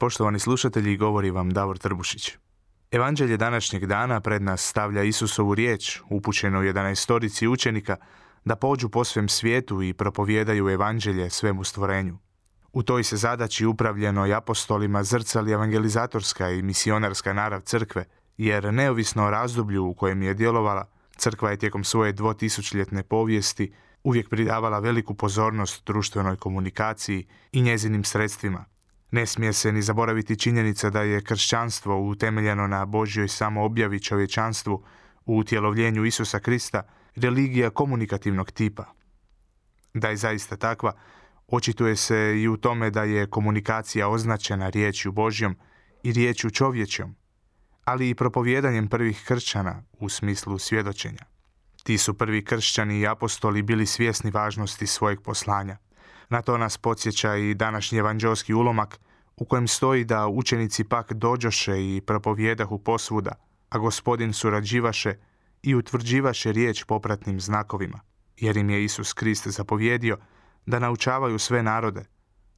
Poštovani slušatelji, govori vam Davor Trbušić. Evanđelje današnjeg dana pred nas stavlja Isusovu riječ, upućenu 11 učenika, da pođu po svem svijetu i propovijedaju evanđelje svemu stvorenju. U toj se zadaći upravljeno i apostolima zrcali evangelizatorska i misionarska narav crkve, jer neovisno o razdoblju u kojem je djelovala, crkva je tijekom svoje dvotisućljetne povijesti uvijek pridavala veliku pozornost društvenoj komunikaciji i njezinim sredstvima, ne smije se ni zaboraviti činjenica da je kršćanstvo utemeljeno na Božjoj samoobjavi čovječanstvu u utjelovljenju Isusa Krista religija komunikativnog tipa. Da je zaista takva, očituje se i u tome da je komunikacija označena riječju Božjom i riječju čovječom, ali i propovjedanjem prvih kršćana u smislu svjedočenja. Ti su prvi kršćani i apostoli bili svjesni važnosti svojeg poslanja – na to nas podsjeća i današnji evanđelski ulomak u kojem stoji da učenici pak dođoše i propovjedahu posvuda, a gospodin surađivaše i utvrđivaše riječ popratnim znakovima, jer im je Isus Krist zapovjedio da naučavaju sve narode,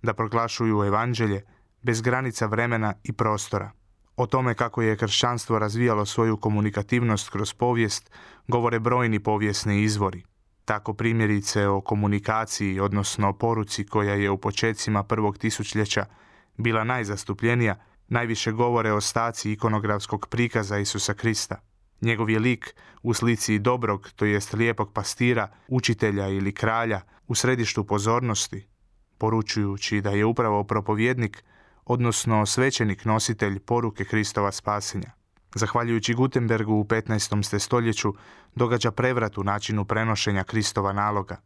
da proglašuju evanđelje bez granica vremena i prostora. O tome kako je kršćanstvo razvijalo svoju komunikativnost kroz povijest govore brojni povijesni izvori. Tako primjerice o komunikaciji, odnosno poruci koja je u počecima prvog tisućljeća bila najzastupljenija, najviše govore o staci ikonografskog prikaza Isusa Krista. Njegov je lik u slici dobrog, to jest lijepog pastira, učitelja ili kralja, u središtu pozornosti, poručujući da je upravo propovjednik, odnosno svećenik nositelj poruke Kristova spasenja. Zahvaljujući Gutenbergu u 15. stoljeću događa prevrat u načinu prenošenja Kristova naloga.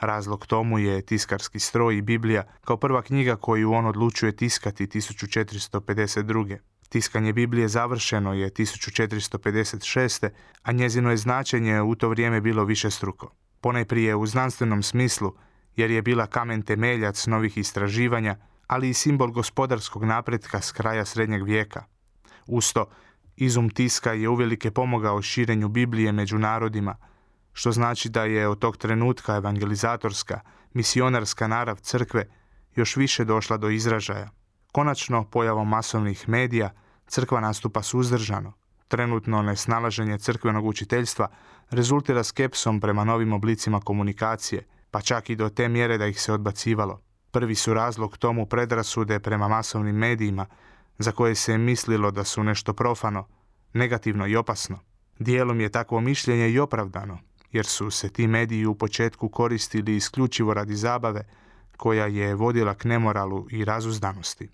Razlog tomu je tiskarski stroj i Biblija kao prva knjiga koju on odlučuje tiskati 1452. Tiskanje Biblije završeno je 1456. a njezino je značenje u to vrijeme bilo više struko. Ponajprije u znanstvenom smislu, jer je bila kamen temeljac novih istraživanja, ali i simbol gospodarskog napretka s kraja srednjeg vijeka. Usto, Izum tiska je uvelike pomogao širenju Biblije među narodima, što znači da je od tog trenutka evangelizatorska, misionarska narav crkve još više došla do izražaja. Konačno, pojavom masovnih medija, crkva nastupa suzdržano. Trenutno nesnalaženje crkvenog učiteljstva rezultira skepsom prema novim oblicima komunikacije, pa čak i do te mjere da ih se odbacivalo. Prvi su razlog tomu predrasude prema masovnim medijima, za koje se je mislilo da su nešto profano, negativno i opasno. Dijelom je takvo mišljenje i opravdano, jer su se ti mediji u početku koristili isključivo radi zabave koja je vodila k nemoralu i razuzdanosti.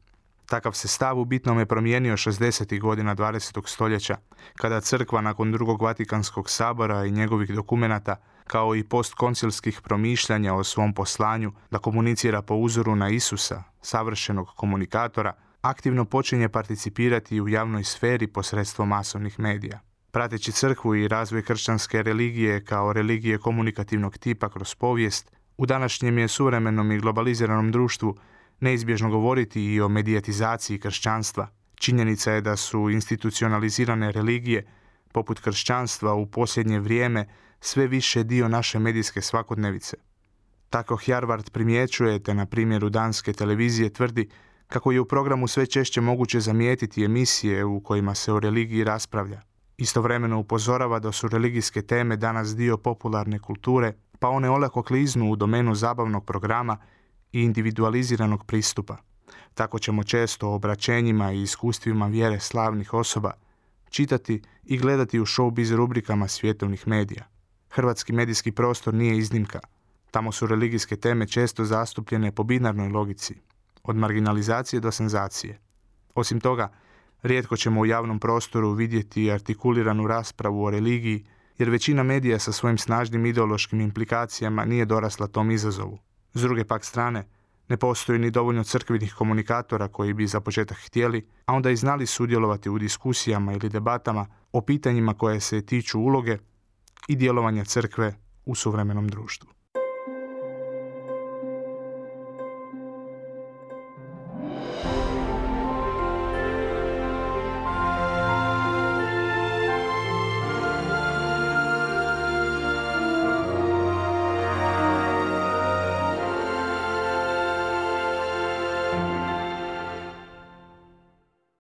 Takav se stav u bitnome promijenio 60. godina 20. stoljeća, kada crkva nakon drugog Vatikanskog sabora i njegovih dokumenata, kao i postkoncilskih promišljanja o svom poslanju da komunicira po uzoru na Isusa, savršenog komunikatora, aktivno počinje participirati u javnoj sferi posredstvom masovnih medija. Prateći crkvu i razvoj kršćanske religije kao religije komunikativnog tipa kroz povijest, u današnjem je suvremenom i globaliziranom društvu neizbježno govoriti i o medijatizaciji kršćanstva. Činjenica je da su institucionalizirane religije, poput kršćanstva, u posljednje vrijeme sve više dio naše medijske svakodnevice. Tako Harvard primjećuje, te na primjeru danske televizije tvrdi kako je u programu sve češće moguće zamijetiti emisije u kojima se o religiji raspravlja. Istovremeno upozorava da su religijske teme danas dio popularne kulture, pa one olako kliznu u domenu zabavnog programa i individualiziranog pristupa. Tako ćemo često o obraćenjima i iskustvima vjere slavnih osoba čitati i gledati u showbiz rubrikama svjetovnih medija. Hrvatski medijski prostor nije iznimka. Tamo su religijske teme često zastupljene po binarnoj logici, od marginalizacije do senzacije. Osim toga, rijetko ćemo u javnom prostoru vidjeti artikuliranu raspravu o religiji, jer većina medija sa svojim snažnim ideološkim implikacijama nije dorasla tom izazovu. S druge pak strane, Ne postoji ni dovoljno crkvenih komunikatora koji bi za početak htjeli, a onda i znali sudjelovati u diskusijama ili debatama o pitanjima koje se tiču uloge i djelovanja crkve u suvremenom društvu.